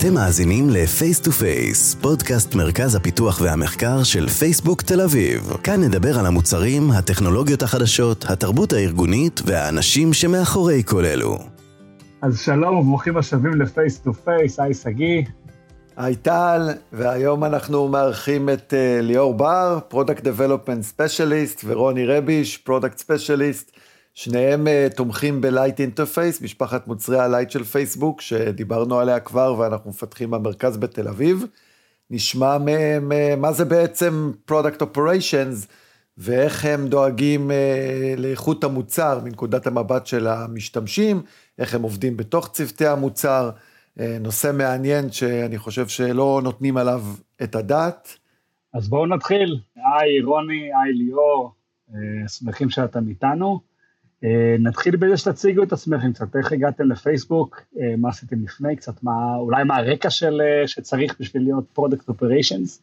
אתם מאזינים ל-Face to Face, פודקאסט מרכז הפיתוח והמחקר של פייסבוק תל אביב. כאן נדבר על המוצרים, הטכנולוגיות החדשות, התרבות הארגונית והאנשים שמאחורי כל אלו. אז שלום וברוכים השבים ל-Face to Face, היי שגיא. היי טל, והיום אנחנו מארחים את אה, ליאור בר, product development specialist, ורוני רביש, product specialist. שניהם אה, תומכים ב Lite Interfaces, משפחת מוצרי ה Lite של פייסבוק, שדיברנו עליה כבר ואנחנו מפתחים במרכז בתל אביב. נשמע מהם אה, מה זה בעצם product operations, ואיך הם דואגים אה, לאיכות המוצר מנקודת המבט של המשתמשים, איך הם עובדים בתוך צוותי המוצר. אה, נושא מעניין שאני חושב שלא נותנים עליו את הדעת. אז בואו נתחיל. היי רוני, היי ליאור, שמחים שאתם איתנו. אה, נתחיל בזה שתציגו את עצמכם קצת, איך הגעתם לפייסבוק, אה, מה עשיתם לפני, קצת מה, אולי מה הרקע של, אה, שצריך בשביל להיות product operations,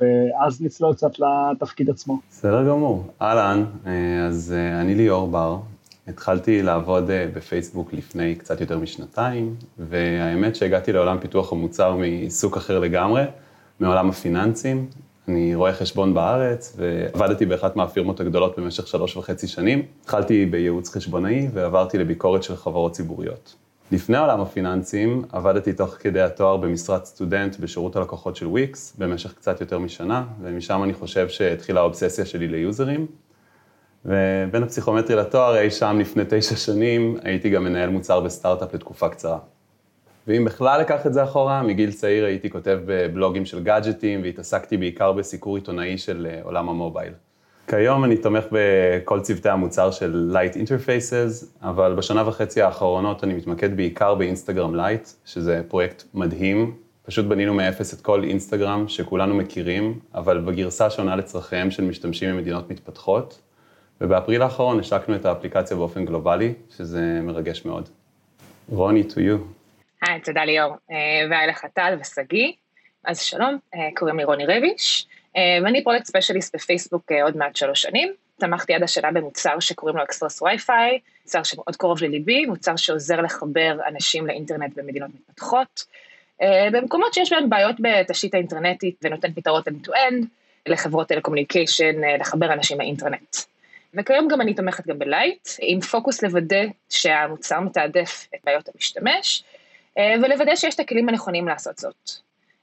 ואז נצלול קצת לתפקיד עצמו. בסדר גמור. אהלן, אז אני ליאור בר, התחלתי לעבוד בפייסבוק לפני קצת יותר משנתיים, והאמת שהגעתי לעולם פיתוח המוצר מעיסוק אחר לגמרי, מעולם הפיננסים. אני רואה חשבון בארץ, ועבדתי באחת מהפירמות הגדולות במשך שלוש וחצי שנים. התחלתי בייעוץ חשבונאי ועברתי לביקורת של חברות ציבוריות. לפני עולם הפיננסים, עבדתי תוך כדי התואר במשרת סטודנט בשירות הלקוחות של וויקס במשך קצת יותר משנה, ומשם אני חושב שהתחילה האובססיה שלי ליוזרים. ובין הפסיכומטרי לתואר, אי שם לפני תשע שנים, הייתי גם מנהל מוצר בסטארט-אפ לתקופה קצרה. ואם בכלל אקח את זה אחורה, מגיל צעיר הייתי כותב בבלוגים של גאדג'טים והתעסקתי בעיקר בסיקור עיתונאי של אה, עולם המובייל. כיום אני תומך בכל צוותי המוצר של Lite Interfaces, אבל בשנה וחצי האחרונות אני מתמקד בעיקר באינסטגרם Lite, שזה פרויקט מדהים. פשוט בנינו מאפס את כל אינסטגרם שכולנו מכירים, אבל בגרסה שונה לצרכיהם של משתמשים ממדינות מתפתחות. ובאפריל האחרון השקנו את האפליקציה באופן גלובלי, שזה מרגש מאוד. רוני, to you. היי, תודה ליאור, אה, והי לך טל ושגיא. אז שלום, אה, קוראים לי רוני רביש, אה, ואני product specialist בפייסבוק עוד מעט שלוש שנים. תמכתי עד השנה במוצר שקוראים לו Express Wi-Fi, מוצר שמאוד קרוב לליבי, מוצר שעוזר לחבר אנשים לאינטרנט במדינות מתפתחות, במקומות שיש בהם בעיות בתשתית האינטרנטית ונותן פתרון end-to-end לחברות telecommunication, לחבר אנשים לאינטרנט. וכיום גם אני תומכת גם ב Lite, עם פוקוס לוודא שהמוצר מתעדף את בעיות המשתמש, ולוודא שיש את הכלים הנכונים לעשות זאת.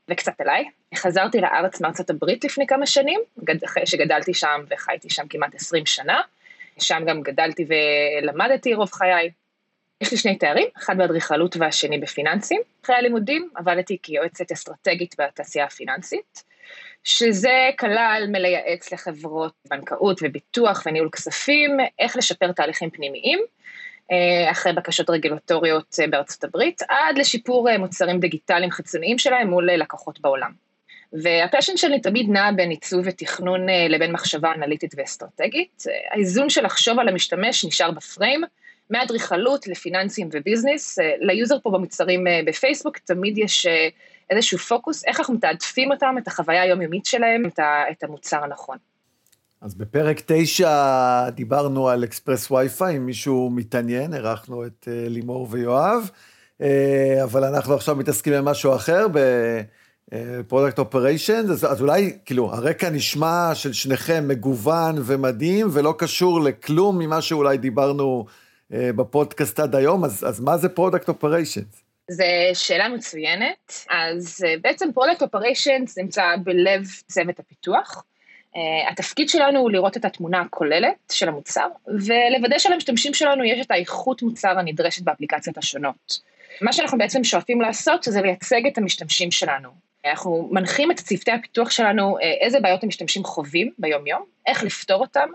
וקצת עליי, חזרתי לארץ מארצות הברית לפני כמה שנים, אחרי שגדלתי שם וחייתי שם כמעט 20 שנה, שם גם גדלתי ולמדתי רוב חיי. יש לי שני תארים, אחד באדריכלות והשני בפיננסים. אחרי הלימודים עבדתי כיועצת אסטרטגית בתעשייה הפיננסית, שזה כלל מלייעץ לחברות בנקאות וביטוח וניהול כספים, איך לשפר תהליכים פנימיים, אה, אחרי בקשות רגולטוריות אה, בארצות הברית, עד לשיפור אה, מוצרים דיגיטליים חיצוניים שלהם מול לקוחות בעולם. וה passion שלי תמיד נע בין עיצוב ותכנון לבין מחשבה אנליטית ואסטרטגית. האיזון של לחשוב על המשתמש נשאר ב frame, מאדריכלות לפיננסים ו business. ל user פה במוצרים בפייסבוק תמיד יש איזשהו פוקוס, איך אנחנו מתעדפים אותם, את החוויה היומיומית שלהם, את המוצר הנכון. אז בפרק 9 דיברנו על Express Wi-Fi, אם מישהו מתעניין, אירחנו את אה, לימור ויואב, אה, אבל אנחנו עכשיו מתעסקים במשהו אחר, ב product operation, אז, אז אולי, כאילו, הרקע נשמע של שניכם מגוון ומדהים, ולא קשור לכלום ממה שאולי דיברנו אה, בפודקאסט עד היום, אז, אז מה זה product operation? זו שאלה מצוינת. אז בעצם product operation נמצא בלב צוות הפיתוח. אה, התפקיד שלנו הוא לראות את התמונה הכוללת של המוצר, ולוודא שלמשתמשים שלנו יש את האיכות מוצר הנדרשת באפליקציות השונות. מה שאנחנו בעצם שואפים לעשות זה לייצג את המשתמשים שלנו. אנחנו מנחים את צוותי הפיתוח שלנו אה, איזה בעיות המשתמשים חווים ביום-יום, איך לפתור אותם,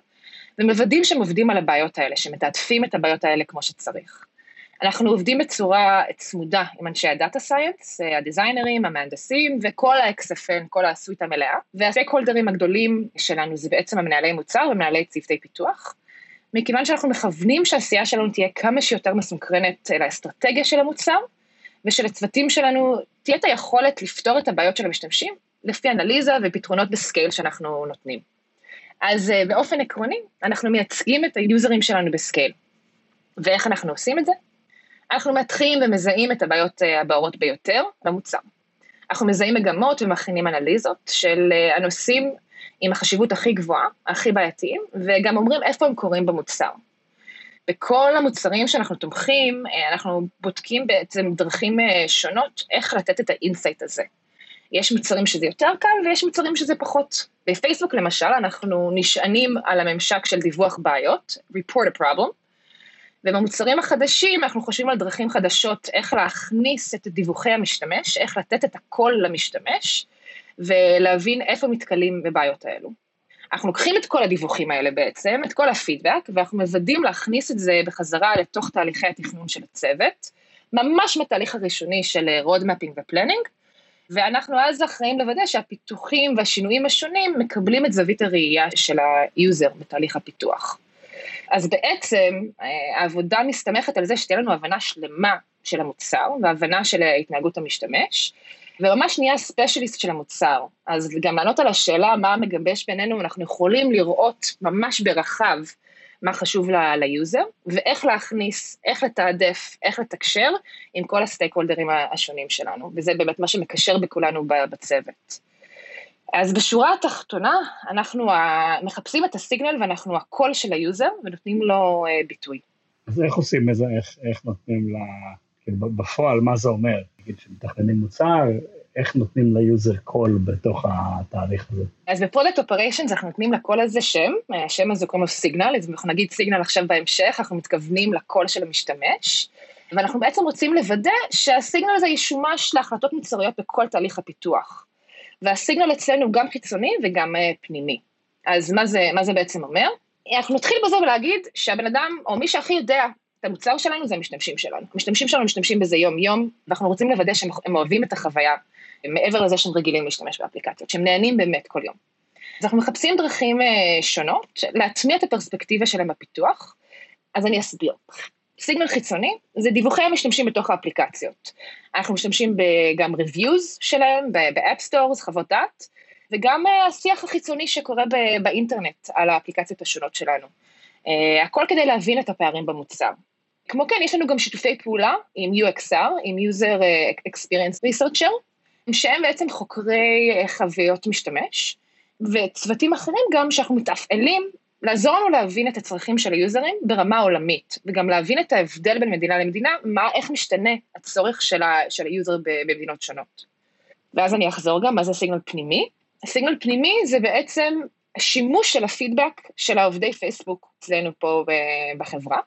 ומוודאים שהם עובדים על הבעיות האלה, שמתעדפים את הבעיות האלה כמו שצריך. אנחנו עובדים בצורה צמודה עם אנשי ה data science, הדיזיינרים, המהנדסים וכל ה-XFN, כל ה suite המלאה, והסטייק-הולדרים הגדולים שלנו זה בעצם המנהלי מוצר ומנהלי צוותי פיתוח. מכיוון שאנחנו מכוונים שהעשייה שלנו תהיה כמה שיותר מסונכרנת לאסטרטגיה של המוצר, ושלצוותים שלנו תהיה את היכולת לפתור את הבעיות של המשתמשים, לפי אנליזה ופתרונות ב scale שאנחנו נותנים. אז אה, באופן עקרוני, אנחנו מייצגים את היוזרים שלנו ב scale. ואיך אנחנו עושים את זה? אנחנו מתחילים ומזהים את הבעיות הכואבות ביותר במוצר. אנחנו מזהים מגמות ומכינים אנליזות של הנושאים עם החשיבות הכי גבוהה, הכי בעייתיים, וגם אומרים איפה הם קורים במוצר. בכל המוצרים שאנחנו תומכים, אנחנו בודקים בעצם דרכים שונות איך לתת את ה insight הזה. יש מוצרים שזה יותר קל ויש מוצרים שזה פחות. בפייסבוק למשל, אנחנו נשענים על הממשק של דיווח בעיות, report a problem, ובמוצרים החדשים אנחנו חושבים על דרכים חדשות איך להכניס את דיווחי המשתמש, איך לתת את הכל למשתמש, ולהבין איפה מתקלים בבעיות האלו. אנחנו לוקחים את כל הדיווחים האלה בעצם, את כל הפידבק, ואנחנו מוודאים להכניס את זה בחזרה לתוך תהליכי התכנון של הצוות, ממש בתהליך הראשוני של road mapping ופלנינג, ואנחנו אז אחראים לוודא שהפיתוחים והשינויים השונים מקבלים את זווית הראייה של היוזר בתהליך הפיתוח. אז בעצם אה, העבודה מסתמכת על זה שתהיה לנו הבנה שלמה של המוצר והבנה של התנהגות המשתמש, וממש נהיה specialist של המוצר. אז גם לענות על השאלה מה מגבש בינינו, אנחנו יכולים לראות ממש ברחב מה חשוב ליוזר, ואיך להכניס, איך לתעדף, איך לתקשר עם כל הסטייק הולדרים השונים שלנו, וזה באמת מה שמקשר בכולנו בצוות. אז בשורה התחתונה, אנחנו מחפשים את ה signal ואנחנו הקול של היוזר ונותנים לו אה, ביטוי. אז איך עושים את זה, איך, איך נותנים לה, כאילו בפועל, מה זה אומר? נגיד שמתכננים מוצר, איך נותנים ליוזר קול בתוך התהליך הזה? אז ב product operations אנחנו נותנים לקול הזה שם, השם הזה קוראים לו signal, אז אנחנו נגיד signal עכשיו בהמשך, אנחנו מתכוונים לקול של המשתמש, ואנחנו בעצם רוצים לוודא שה signal הזה ישומש להחלטות מוצריות בכל תהליך הפיתוח. והסיגנל אצלנו גם חיצוני וגם uh, פנימי. אז מה זה, מה זה בעצם אומר? אנחנו נתחיל בזה ולהגיד שהבן אדם, או מי שהכי יודע את המוצר שלנו זה המשתמשים שלנו. המשתמשים שלנו משתמשים בזה יום-יום, ואנחנו רוצים לוודא שהם אוהבים את החוויה, מעבר לזה שהם רגילים להשתמש באפליקציות, שהם נהנים באמת כל יום. אז אנחנו מחפשים דרכים uh, שונות להטמיע את הפרספקטיבה שלהם בפיתוח, אז אני אסביר. סיגנל חיצוני זה דיווחי המשתמשים בתוך האפליקציות. אנחנו משתמשים גם reviews שלהם ב app stores, חוות דעת, וגם אה, השיח החיצוני שקורה באינטרנט על האפליקציות השונות שלנו. אה, הכל כדי להבין את הפערים במוצר. כמו כן, יש לנו גם שיתופי פעולה עם UXR, עם user אה, experience researcher, שהם בעצם חוקרי חוויות משתמש, וצוותים אחרים גם שאנחנו מתפעלים לעזור לנו להבין את הצרכים של היוזרים ברמה עולמית, וגם להבין את ההבדל בין מדינה למדינה, מה, איך משתנה הצורך של, ה, של היוזר במדינות שונות. ואז אני אחזור גם, מה זה signal פנימי? signal פנימי זה בעצם השימוש של הפידבק של העובדי פייסבוק אצלנו פה בחברה,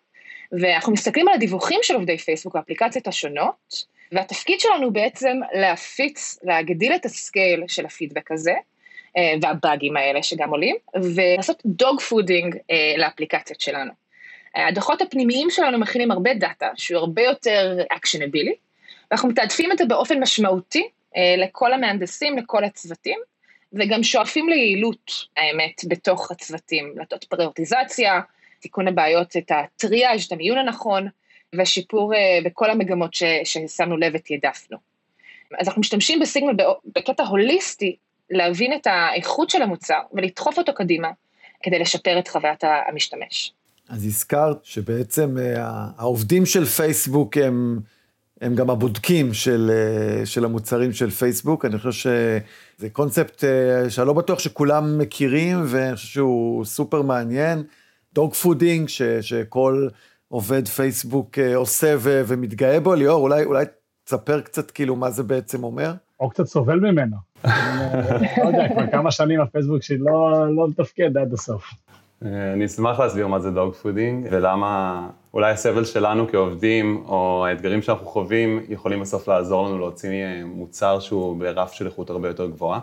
ואנחנו מסתכלים על הדיווחים של עובדי פייסבוק באפליקציות השונות, והתפקיד שלנו בעצם להפיץ, להגדיל את ה scale של הפידבק הזה, והבאגים האלה שגם עולים, ולעשות dogfooding אה, לאפליקציות שלנו. הדוחות הפנימיים שלנו מכינים הרבה דאטה, שהוא הרבה יותר אקשנבילי, ואנחנו מתעדפים את זה באופן משמעותי אה, לכל המהנדסים, לכל הצוותים, וגם שואפים ליעילות, האמת, בתוך הצוותים, לתת פריורטיזציה, תיקון הבעיות, את הטריאז', את המיון הנכון, ושיפור בכל המגמות ששמנו לב ותעדפנו. אז אנחנו משתמשים בסיגנל בקטע הוליסטי להבין את האיכות של המוצר ולדחוף אותו קדימה כדי לשפר את חוויית המשתמש. אז הזכרת שבעצם אה, העובדים של פייסבוק הם, הם גם הבודקים של, אה, של המוצרים של פייסבוק. אני חושב שזה קונספט אה, שאני לא בטוח שכולם מכירים, ואני חושב שהוא סופר מעניין. dogfooding, ש, שכל עובד פייסבוק עושה ו, ומתגאה בו. ליאור, אולי, אולי תספר קצת כאילו מה זה בעצם אומר? או קצת סובל ממנו. לא יודע, כבר כמה שנים הפייסבוק שלי לא, לא מתפקד עד הסוף. אה, אני אשמח להסביר מה זה dogfooding, ולמה אולי הסבל שלנו כעובדים, או האתגרים שאנחנו חווים, יכולים בסוף לעזור לנו להוציא אה, מוצר שהוא ברף של איכות הרבה יותר גבוהה.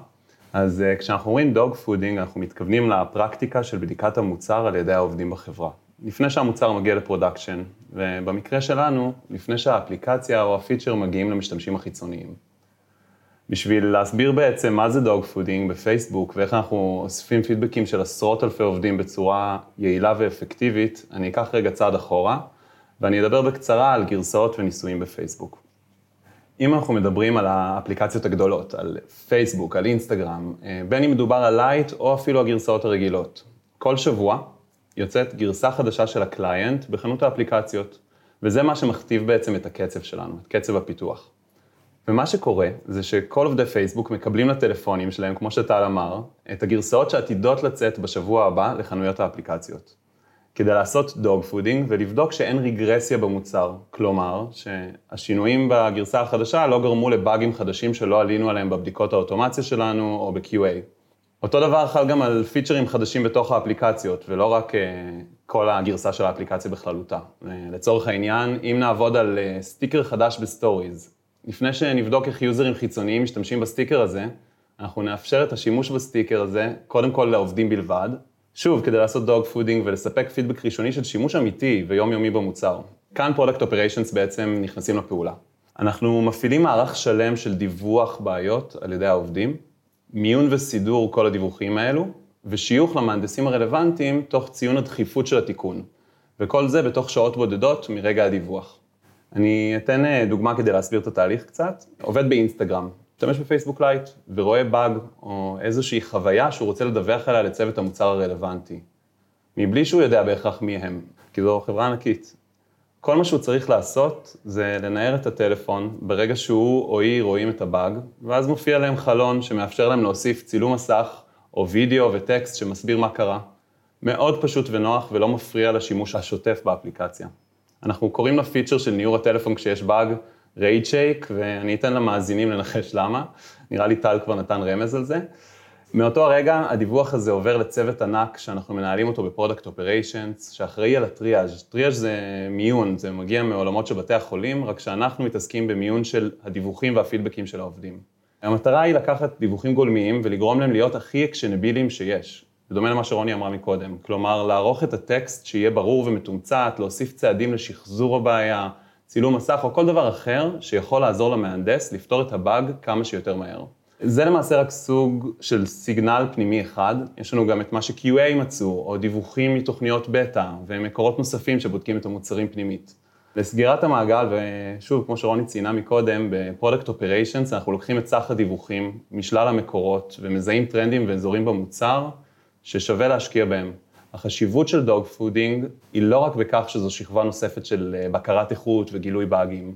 אז אה, כשאנחנו אומרים dogfooding, אנחנו מתכוונים לפרקטיקה של בדיקת המוצר על ידי העובדים בחברה. לפני שהמוצר מגיע ל production, ובמקרה שלנו, לפני שהאפליקציה או הפיצ'ר מגיעים למשתמשים החיצוניים. בשביל להסביר בעצם מה זה dogfooding בפייסבוק ואיך אנחנו אוספים פידבקים של עשרות אלפי עובדים בצורה יעילה ואפקטיבית, אני אקח רגע צעד אחורה ואני אדבר בקצרה על גרסאות וניסויים בפייסבוק. אם אנחנו מדברים על האפליקציות הגדולות, על פייסבוק, על אינסטגרם, אה, בין אם מדובר על Lite או אפילו הגרסאות הרגילות, כל שבוע יוצאת גרסה חדשה של ה client בחנות האפליקציות. וזה מה שמכתיב בעצם את הקצב שלנו, את קצב הפיתוח. ומה שקורה זה שכל עובדי פייסבוק מקבלים לטלפונים שלהם, כמו שטל אמר, את הגרסאות שעתידות לצאת בשבוע הבא לחנויות האפליקציות. כדי לעשות dogfooding ולבדוק שאין רגרסיה במוצר. כלומר, שהשינויים בגרסה החדשה לא גרמו לבאגים חדשים שלא עלינו עליהם בבדיקות האוטומציה שלנו או ב-QA. אותו דבר חל גם על פיצ'רים חדשים בתוך האפליקציות, ולא רק אה, כל הגרסה של האפליקציה בכללותה. אה, לצורך העניין, אם נעבוד על uh, סטיקר חדש ב-stories, לפני שנבדוק איך יוזרים חיצוניים משתמשים בסטיקר הזה, אנחנו נאפשר את השימוש בסטיקר הזה, קודם כל לעובדים בלבד, שוב, כדי לעשות dogfooding ולספק פידבק ראשוני של שימוש אמיתי ויומיומי במוצר. כאן product operations בעצם נכנסים לפעולה. אנחנו מפעילים מערך שלם של דיווח בעיות על ידי העובדים, מיון וסידור כל הדיווחים האלו, ושיוך למהנדסים הרלוונטיים תוך ציון הדחיפות של התיקון. וכל זה בתוך שעות בודדות מרגע הדיווח. אני אתן אה, דוגמה כדי להסביר את התהליך קצת. עובד באינסטגרם, משתמש בפייסבוק לייט ורואה באג או איזושהי חוויה שהוא רוצה לדווח עליה לצוות המוצר הרלוונטי. מבלי שהוא יודע בהכרח מי הם, כי זו חברה ענקית. כל מה שהוא צריך לעשות זה לנער את הטלפון ברגע שהוא או היא רואים את הבאג, ואז מופיע להם חלון שמאפשר להם להוסיף צילום מסך או וידאו וטקסט שמסביר מה קרה. מאוד פשוט ונוח ולא מפריע לשימוש השוטף באפליקציה. אנחנו קוראים ל-feature של ניעור הטלפון כשיש באג rage shake, ואני אתן למאזינים לנחש למה, נראה לי טל כבר נתן רמז על זה. מאותו הרגע הדיווח הזה עובר לצוות ענק שאנחנו מנהלים אותו ב-product operations, שאחראי על ה-triage. triage זה מיון, זה מגיע מעולמות של בתי החולים, רק שאנחנו מתעסקים במיון של הדיווחים והפידבקים של העובדים. המטרה היא לקחת דיווחים גולמיים ולגרום להם להיות הכי actionable-ים שיש. בדומה למה שרוני אמרה מקודם, כלומר לערוך את הטקסט שיהיה ברור ומתומצת, להוסיף צעדים לשחזור הבעיה, צילום מסך או כל דבר אחר שיכול לעזור למהנדס לפתור את הבאג כמה שיותר מהר. זה למעשה רק סוג של signal פנימי אחד, יש לנו גם את מה ש-QA מצאו, או דיווחים מתוכניות בטא, ומקורות נוספים שבודקים את המוצרים פנימית. לסגירת המעגל, ושוב, כמו שרוני ציינה מקודם, ב-product operations אנחנו לוקחים את סך הדיווחים משלל המקורות, ומזהים טרנדים ואזורים במוצר ששווה להשקיע בהם. החשיבות של dogfooding היא לא רק בכך שזו שכבה נוספת של אה, בקרת איכות וגילוי באגים,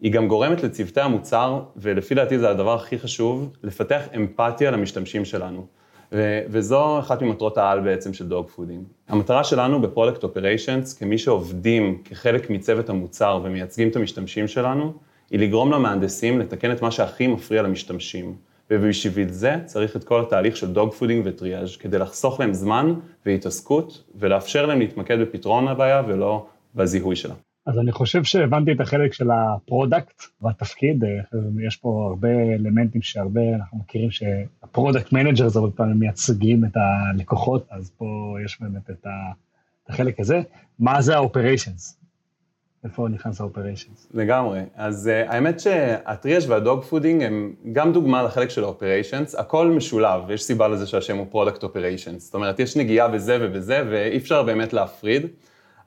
היא גם גורמת לצוותי המוצר, ולפי דעתי זה הדבר הכי חשוב, לפתח אמפתיה למשתמשים שלנו. ו- וזו אחת ממטרות העל בעצם של dogfooding. המטרה שלנו ב-product operations, כמי שעובדים כחלק מצוות המוצר ומייצגים את המשתמשים שלנו, היא לגרום למהנדסים לתקן את מה שהכי מפריע למשתמשים. ובשביל זה צריך את כל התהליך של dogfooding ו-triage כדי לחסוך להם זמן והתעסקות ולאפשר להם להתמקד בפתרון הבעיה ולא בזיהוי שלה. אז אני חושב שהבנתי את החלק של ה-product והתפקיד, יש פה הרבה אלמנטים שהרבה, אנחנו מכירים שה-product manager זה הרבה פעמים מייצגים את הלקוחות, אז פה יש באמת את החלק הזה. מה זה ה-operations? איפה נכנס ה-operations? לגמרי. אז uh, האמת שה-triage וה-dogfooding הם גם דוגמה לחלק של ה-operations, הכל משולב, יש סיבה לזה שהשם הוא product operations. זאת אומרת, יש נגיעה בזה ובזה, ואי אפשר באמת להפריד,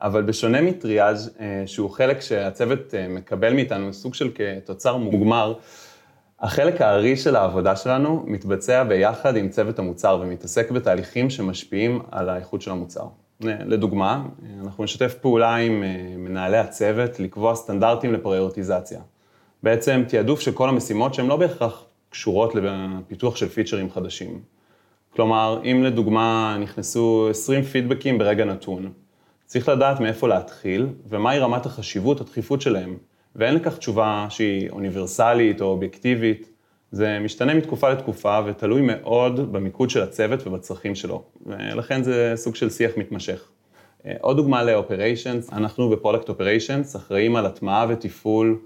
אבל בשונה מטריאז', uh, שהוא חלק שהצוות uh, מקבל מאיתנו, סוג של כתוצר מוגמר, החלק הארי של העבודה שלנו מתבצע ביחד עם צוות המוצר ומתעסק בתהליכים שמשפיעים על האיכות של המוצר. לדוגמה, אנחנו נשתף פעולה עם אה, מנהלי הצוות לקבוע סטנדרטים לפריורטיזציה. בעצם תעדוף של כל המשימות שהן לא בהכרח קשורות לפיתוח של פיצ'רים חדשים. כלומר, אם לדוגמה נכנסו 20 פידבקים ברגע נתון, צריך לדעת מאיפה להתחיל ומהי רמת החשיבות, הדחיפות שלהם, ואין לכך תשובה שהיא אוניברסלית או אובייקטיבית, זה משתנה מתקופה לתקופה ותלוי מאוד במיקוד של הצוות ובצרכים שלו, ולכן זה סוג של שיח מתמשך. אה, עוד דוגמה ל-Operations, אנחנו ב-product Operations אחראים על הטמעה ותפעול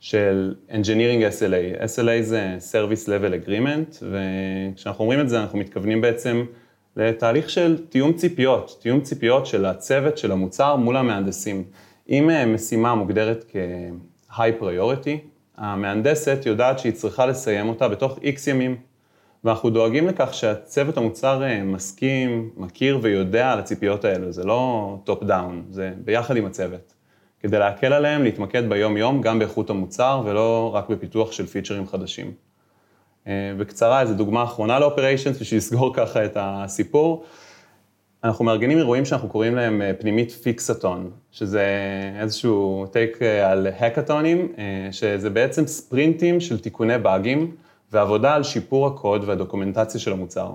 של Engineering SLA. SLA זה Service Level Agreement, וכשאנחנו אומרים את זה אנחנו מתכוונים בעצם לתהליך של תיאום ציפיות, תיאום ציפיות של הצוות, של המוצר מול המהנדסים. אם אה, משימה מוגדרת כ-High Priority, המהנדסת יודעת שהיא צריכה לסיים אותה בתוך איקס ימים, ואנחנו דואגים לכך שהצוות המוצר אה, מסכים, מכיר ויודע על הציפיות האלו, זה לא top down, זה ביחד עם הצוות, כדי להקל עליהם להתמקד ביום-יום גם באיכות המוצר ולא רק בפיתוח של feature-ים חדשים. אה, בקצרה, איזו דוגמה אחרונה לאופריישנס, בשביל לסגור ככה את הסיפור. אנחנו מארגנים אירועים שאנחנו קוראים להם אה, פנימית פיקסטון, שזה איזשהו טייק אה, על הקאטונים, שזה בעצם ספרינטים של תיקוני באגים ועבודה על שיפור הקוד והדוקומנטציה של המוצר.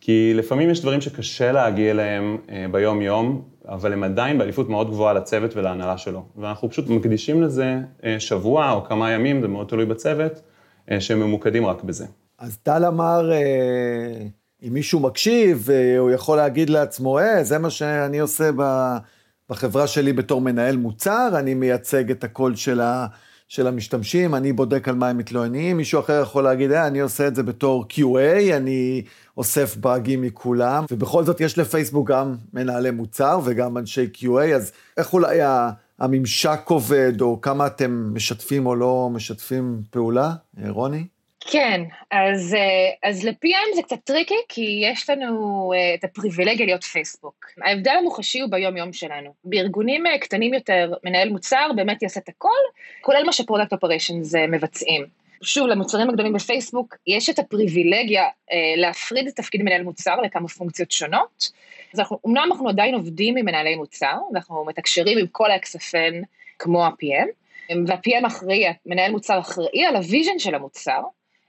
כי לפעמים יש דברים שקשה להגיע אליהם ביום-יום, אבל הם עדיין בעדיפות מאוד גבוהה לצוות ולהנהלה שלו. ואנחנו פשוט מקדישים לזה שבוע או כמה ימים, זה מאוד תלוי בצוות, שהם ממוקדים רק בזה. אז טל אמר, אם מישהו מקשיב, הוא יכול להגיד לעצמו, אה, זה מה שאני עושה בחברה שלי בתור מנהל מוצר, אני מייצג את הקול של, ה, של המשתמשים, אני בודק על מה הם מתלוננים, מישהו אחר יכול להגיד, אה, אני עושה את זה בתור QA, אני אוסף באגים מכולם, ובכל זאת יש לפייסבוק גם מנהלי מוצר וגם אנשי QA, אז איך אולי הממשק עובד, או כמה אתם משתפים או לא משתפים פעולה? רוני? כן, אז, אה, אז ל-PM זה קצת טריקי, כי יש לנו אה, את הפריבילגיה להיות פייסבוק. ההבדל המוחשי הוא ביום-יום שלנו. בארגונים אה, קטנים יותר, מנהל מוצר באמת יעשה את הכל, כולל מה ש-product operations מבצעים. שוב, למוצרים הגדולים בפייסבוק, יש את הפריבילגיה להפריד את תפקיד מנהל מוצר לכמה פונקציות שונות. אז אנחנו, אמנם אנחנו עדיין עובדים עם מנהלי מוצר, ואנחנו מתקשרים עם כל ה-XFN כמו ה-PM, וה-PM אחראי, מנהל מוצר אחראי על ה-vision של המוצר,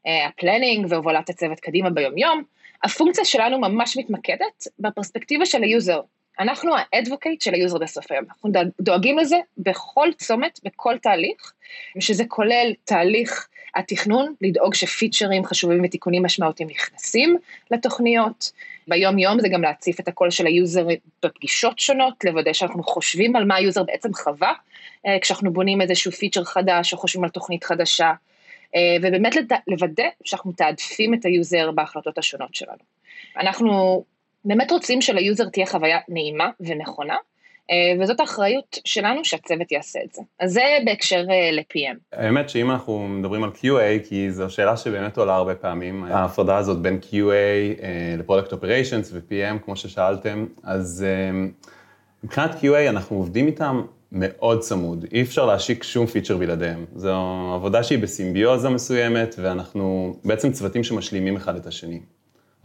ה-planning והובלת הצוות קדימה ביומיום, הפונקציה שלנו ממש מתמקדת בפרספקטיבה של ה-user. אנחנו ה-advocate של ה-user בסוף היום, אנחנו דואגים לזה בכל צומת, בכל תהליך, שזה כולל תהליך התכנון, לדאוג ש-feature-ים חשובים ותיקונים משמעותיים נכנסים לתוכניות, ביום יום זה גם להציף את הקול של ה-user בפגישות שונות, לוודא שאנחנו חושבים על מה ה-user בעצם חווה, אה, כשאנחנו בונים איזשהו feature חדש או חושבים על תוכנית חדשה, אה, ובאמת לוודא שאנחנו מתעדפים את ה-user בהחלטות השונות שלנו. אנחנו באמת רוצים של-user תהיה חוויה נעימה ונכונה, אה, וזאת האחריות שלנו שהצוות יעשה את זה. אז זה בהקשר אה, ל-PM. האמת שאם אנחנו מדברים על QA, כי זו שאלה שבאמת עולה הרבה פעמים, ההפרדה הזאת בין QA ל-Product Operations ו-PM, כמו ששאלתם, אז מבחינת QA אנחנו עובדים איתם מאוד צמוד, אי אפשר להשיק שום פיצ'ר בלעדיהם. זו עבודה שהיא בסימביוזה מסוימת, ואנחנו בעצם צוותים שמשלימים אחד את השני.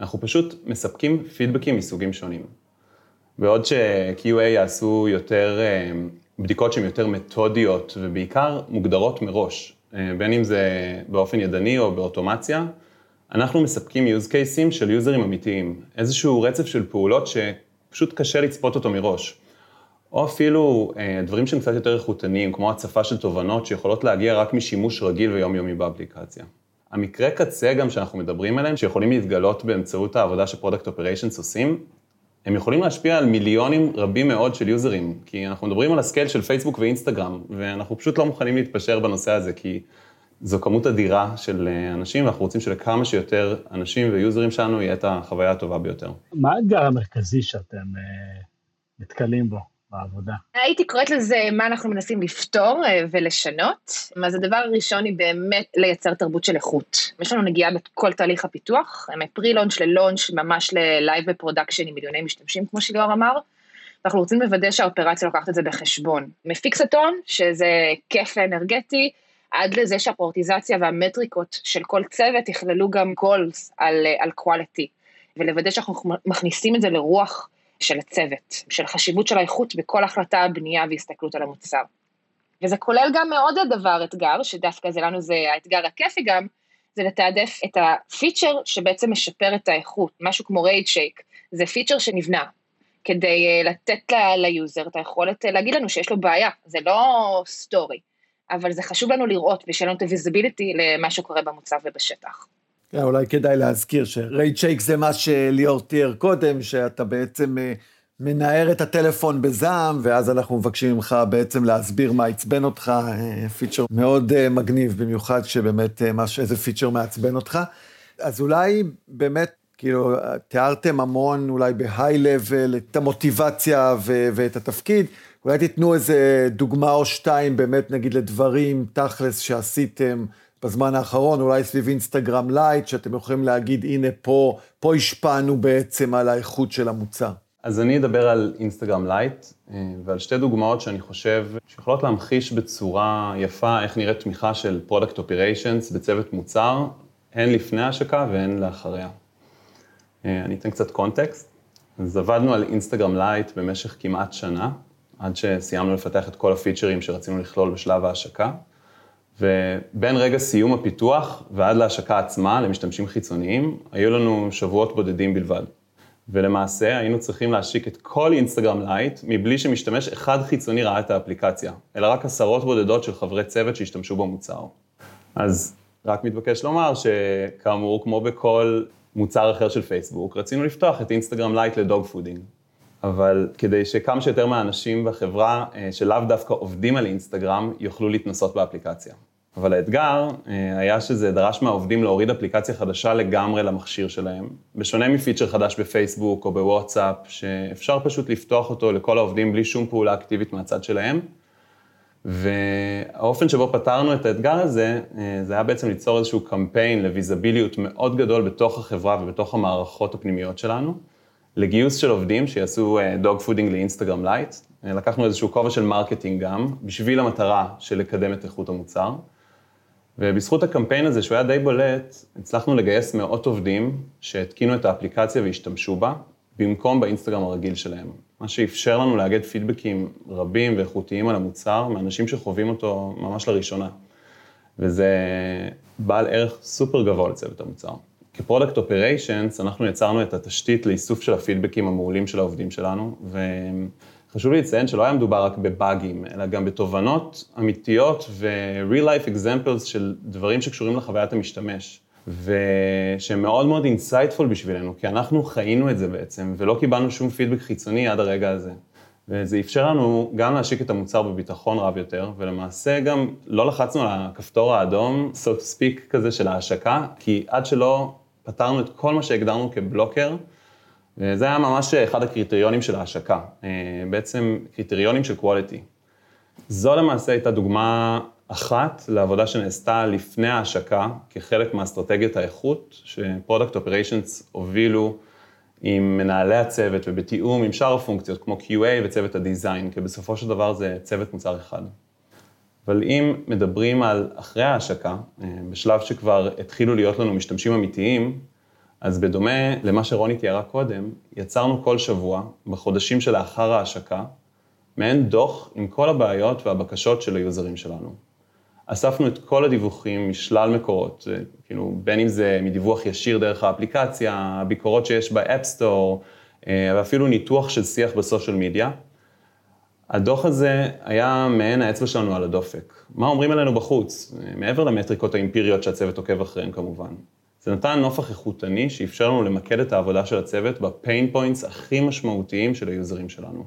אנחנו פשוט מספקים פידבקים מסוגים שונים. בעוד ש-QA יעשו יותר אה, בדיקות שהן יותר מתודיות, ובעיקר מוגדרות מראש, אה, בין אם זה באופן ידני או באוטומציה, אנחנו מספקים use cases של יוזרים אמיתיים, איזשהו רצף של פעולות שפשוט קשה לצפות אותו מראש. או אפילו אה, דברים שהם קצת יותר איכותניים, כמו הצפה של תובנות שיכולות להגיע רק משימוש רגיל ויומיומי באפליקציה. המקרה קצה גם שאנחנו מדברים עליהם, שיכולים להתגלות באמצעות העבודה ש product operations עושים, הם יכולים להשפיע על מיליונים רבים מאוד של יוזרים, כי אנחנו מדברים על ה scale של פייסבוק ואינסטגרם, ואנחנו פשוט לא מוכנים להתפשר בנושא הזה, כי זו כמות אדירה של אה, אנשים, ואנחנו רוצים שלכמה שיותר אנשים ויוזרים שלנו יהיה את החוויה הטובה ביותר. מה האתגר המרכזי שאתם אה, נתקלים בו? בעבודה. הייתי קוראת לזה מה אנחנו מנסים לפתור אה, ולשנות. אז הדבר הראשון היא באמת לייצר תרבות של איכות. יש לנו נגיעה בכל תהליך הפיתוח, מ pre-launch ל launch, ממש ל live ו production עם מיליוני משתמשים, כמו שליאור אמר. ואנחנו רוצים לוודא שהאופרציה לוקחת את זה בחשבון. מ fixathon, שזה כיף אנרגטי, עד לזה שהפריוריטיזציה והמטריקות של כל צוות יכללו גם goals על, אה, על quality, ולוודא שאנחנו מכניסים את זה לרוח של הצוות, של החשיבות של האיכות בכל החלטה, בנייה והסתכלות על המוצר. וזה כולל גם מאוד הדבר, אתגר, שדווקא זה לנו זה האתגר הכיפי גם, זה לתעדף את הפיצ'ר שבעצם משפר את האיכות, משהו כמו rage shake, זה פיצ'ר שנבנה, כדי אה, לתת ליוזר את היכולת אה, להגיד לנו שיש לו בעיה, זה לא סטורי, אבל זה חשוב לנו לראות ושיהיה לנו את ה visibility למה שקורה במוצר ובשטח. כן, אולי כדאי להזכיר ש rage shake זה מה שליאור תיאר קודם, שאתה בעצם אה, מנער את הטלפון בזעם, ואז אנחנו מבקשים ממך בעצם להסביר מה עצבן אותך, פיצ'ר אה, מאוד אה, מגניב, במיוחד שבאמת מש, איזה פיצ'ר מעצבן אותך. אז אולי באמת, כאילו, תיארתם המון, אולי ב high-level, את המוטיבציה ו- ואת התפקיד. אולי תיתנו איזה דוגמה או שתיים, באמת, נגיד, לדברים, תכלס, שעשיתם. בזמן האחרון, אולי סביב אינסטגרם לייט, שאתם יכולים להגיד, הנה פה, פה השפענו בעצם על האיכות של המוצר. אז אני אדבר על אינסטגרם לייט, אה, ועל שתי דוגמאות שאני חושב שיכולות להמחיש בצורה יפה איך נראית תמיכה של product operations בצוות מוצר, הן לפני ההשקה והן לאחריה. אה, אני אתן קצת קונטקסט. אז עבדנו על אינסטגרם לייט במשך כמעט שנה, עד שסיימנו לפתח את כל הפיצ'רים שרצינו לכלול בשלב ההשקה. ובין רגע סיום הפיתוח ועד להשקה עצמה למשתמשים חיצוניים, היו לנו שבועות בודדים בלבד. ולמעשה היינו צריכים להשיק את כל אינסטגרם לייט מבלי שמשתמש אחד חיצוני ראה את האפליקציה, אלא רק עשרות בודדות של חברי צוות שהשתמשו במוצר. אז רק מתבקש לומר שכאמור, כמו בכל מוצר אחר של פייסבוק, רצינו לפתוח את אינסטגרם לייט ל dogfooding. אבל כדי שכמה שיותר מהאנשים בחברה אה, שלאו דווקא עובדים על אינסטגרם, יוכלו להתנסות באפליקציה. אבל האתגר אה, היה שזה דרש מהעובדים להוריד אפליקציה חדשה לגמרי למכשיר שלהם, בשונה מפיצ'ר חדש בפייסבוק או בוואטסאפ, שאפשר פשוט לפתוח אותו לכל העובדים בלי שום פעולה אקטיבית מהצד שלהם. והאופן שבו פתרנו את האתגר הזה, אה, זה היה בעצם ליצור איזשהו קמפיין לוויזביליות מאוד גדול בתוך החברה ובתוך המערכות הפנימיות שלנו, לגיוס של עובדים שיעשו dogfooding לאינסטגרם לייט. לקחנו איזשהו כובע של marketing גם, בשביל המטרה של לקדם את איכות המוצר. ובזכות הקמפיין הזה, שהוא היה די בולט, הצלחנו לגייס מאות עובדים שהתקינו את האפליקציה והשתמשו בה, במקום באינסטגרם הרגיל שלהם. מה שאפשר לנו לאגד פידבקים רבים ואיכותיים על המוצר, מאנשים שחווים אותו ממש לראשונה. וזה בעל ערך סופר גבוה לצוות המוצר. כ product operations, אנחנו יצרנו את התשתית לאיסוף של הפידבקים המעולים של העובדים שלנו, וחשוב לי לציין שלא היה מדובר רק בבאגים, אלא גם בתובנות אמיתיות ו-real life examples של דברים שקשורים לחוויית המשתמש. ושהם מאוד מאוד insightful בשבילנו, כי אנחנו חיינו את זה בעצם, ולא קיבלנו שום פידבק חיצוני עד הרגע הזה. וזה אפשר לנו גם להשיק את המוצר בביטחון רב יותר, ולמעשה גם לא לחצנו על הכפתור האדום, so to speak כזה של ההשקה, כי עד שלא פתרנו את כל מה שהגדרנו כ blocker, וזה היה ממש אחד הקריטריונים של ההשקה, אה, בעצם קריטריונים של quality. זו למעשה הייתה דוגמה אחת לעבודה שנעשתה לפני ההשקה, כחלק מאסטרטגיית האיכות, ש product operations הובילו עם מנהלי הצוות ובתיאום עם שאר הפונקציות, כמו QA וצוות ה design, כי בסופו של דבר זה צוות מוצר אחד. אבל אם מדברים על אחרי ההשקה, אה, בשלב שכבר התחילו להיות לנו משתמשים אמיתיים, אז בדומה למה שרוני תיארה קודם, יצרנו כל שבוע, בחודשים שלאחר ההשקה, מעין דוח עם כל הבעיות והבקשות של היוזרים שלנו. אספנו את כל הדיווחים משלל מקורות, אה, כאילו, בין אם זה מדיווח ישיר דרך האפליקציה, הביקורות שיש ב App Store, אה, ואפילו ניתוח של שיח ב social media. הדוח הזה היה מעין האצבע שלנו על הדופק. מה אומרים עלינו בחוץ, מעבר למטריקות האמפיריות שהצוות עוקב אחריהן כמובן. זה נתן נופך איכותני שאפשר לנו למקד את העבודה של הצוות ב pain points הכי משמעותיים של היוזרים שלנו.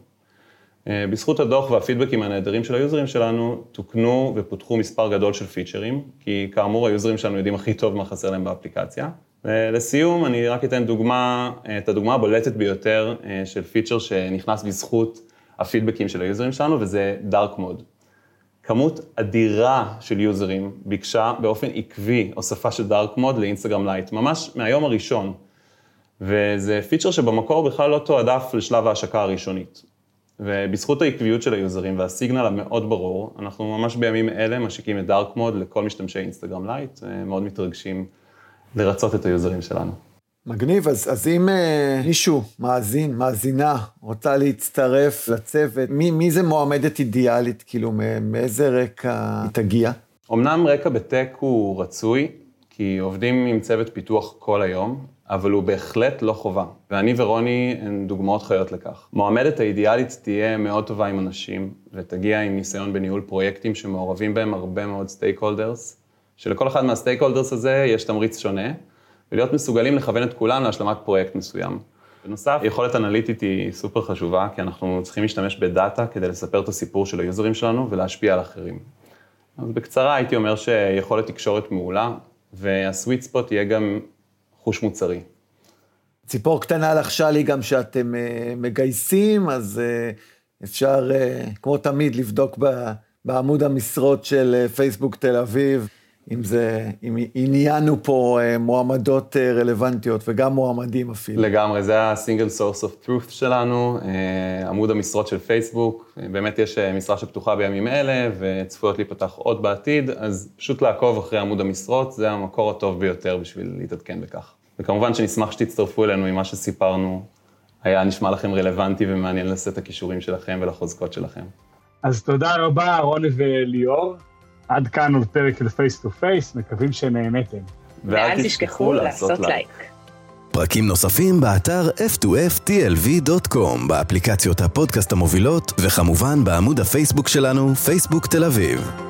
אה, בזכות הדוח והפידבקים הנהדרים של היוזרים שלנו, תוקנו ופותחו מספר גדול של פיצ'רים, כי כאמור היוזרים שלנו יודעים הכי טוב מה חסר להם באפליקציה. ולסיום, אני רק אתן דוגמה, אה, את הדוגמה הבולטת ביותר אה, של פיצ'ר שנכנס בזכות הפידבקים של היוזרים שלנו, וזה dark mode. כמות אדירה של יוזרים ביקשה באופן עקבי הוספה של dark mode לאינסטגרם לייט, ממש מהיום הראשון. וזה פיצ'ר שבמקור בכלל לא תועדף לשלב ההשקה הראשונית. ובזכות העקביות של היוזרים והסיגנל המאוד ברור, אנחנו ממש בימים אלה משיקים את dark mode לכל משתמשי אינסטגרם לייט, אה, מאוד מתרגשים לרצות את היוזרים שלנו. מגניב, אז, אז אם אה, מישהו, מאזין, מאזינה, רוצה להצטרף לצוות, מי, מי זה מועמדת אידיאלית, כאילו, מאיזה רקע היא תגיע? אמנם רקע ב tech הוא רצוי, כי עובדים עם צוות פיתוח כל היום, אבל הוא בהחלט לא חובה. ואני ורוני הן דוגמאות חיות לכך. מועמדת האידיאלית תהיה מאוד טובה עם אנשים, ותגיע עם ניסיון בניהול פרויקטים שמעורבים בהם הרבה מאוד stakeholders, שלכל אחד מה stakeholders הזה יש תמריץ שונה, ולהיות מסוגלים לכוון את כולם להשלמת פרויקט מסוים. בנוסף, יכולת אנליטית היא סופר חשובה, כי אנחנו צריכים להשתמש בדאטה כדי לספר את הסיפור של היוזרים שלנו ולהשפיע על אחרים. אז בקצרה הייתי אומר שיכולת תקשורת מעולה, והסוויט ספוט יהיה גם חוש מוצרי. ציפור קטנה לחשה לי גם שאתם uh, מגייסים, אז uh, אפשר, uh, כמו תמיד, לבדוק בעמוד המשרות של פייסבוק תל אביב. אם זה, אם עניינו פה מועמדות רלוונטיות וגם מועמדים אפילו. לגמרי, זה ה-single source of truth שלנו, עמוד המשרות של פייסבוק, באמת יש משרה שפתוחה בימים אלה וצפויות להיפתח עוד בעתיד, אז פשוט לעקוב אחרי עמוד המשרות, זה המקור הטוב ביותר בשביל להתעדכן בכך. וכמובן שנשמח שתצטרפו אלינו אם מה שסיפרנו היה נשמע לכם רלוונטי ומעניין לסט הכישורים שלכם ולחוזקות שלכם. אז תודה רבה, רוני וליאור. עד כאן עוד פרק של face to face, מקווים שנהניתם. ואל תשכחו לעשות לייק. פרקים נוספים באתר f2ftlv.com, באפליקציות הפודקאסט המובילות, וכמובן בעמוד הפייסבוק שלנו, פייסבוק תל אביב.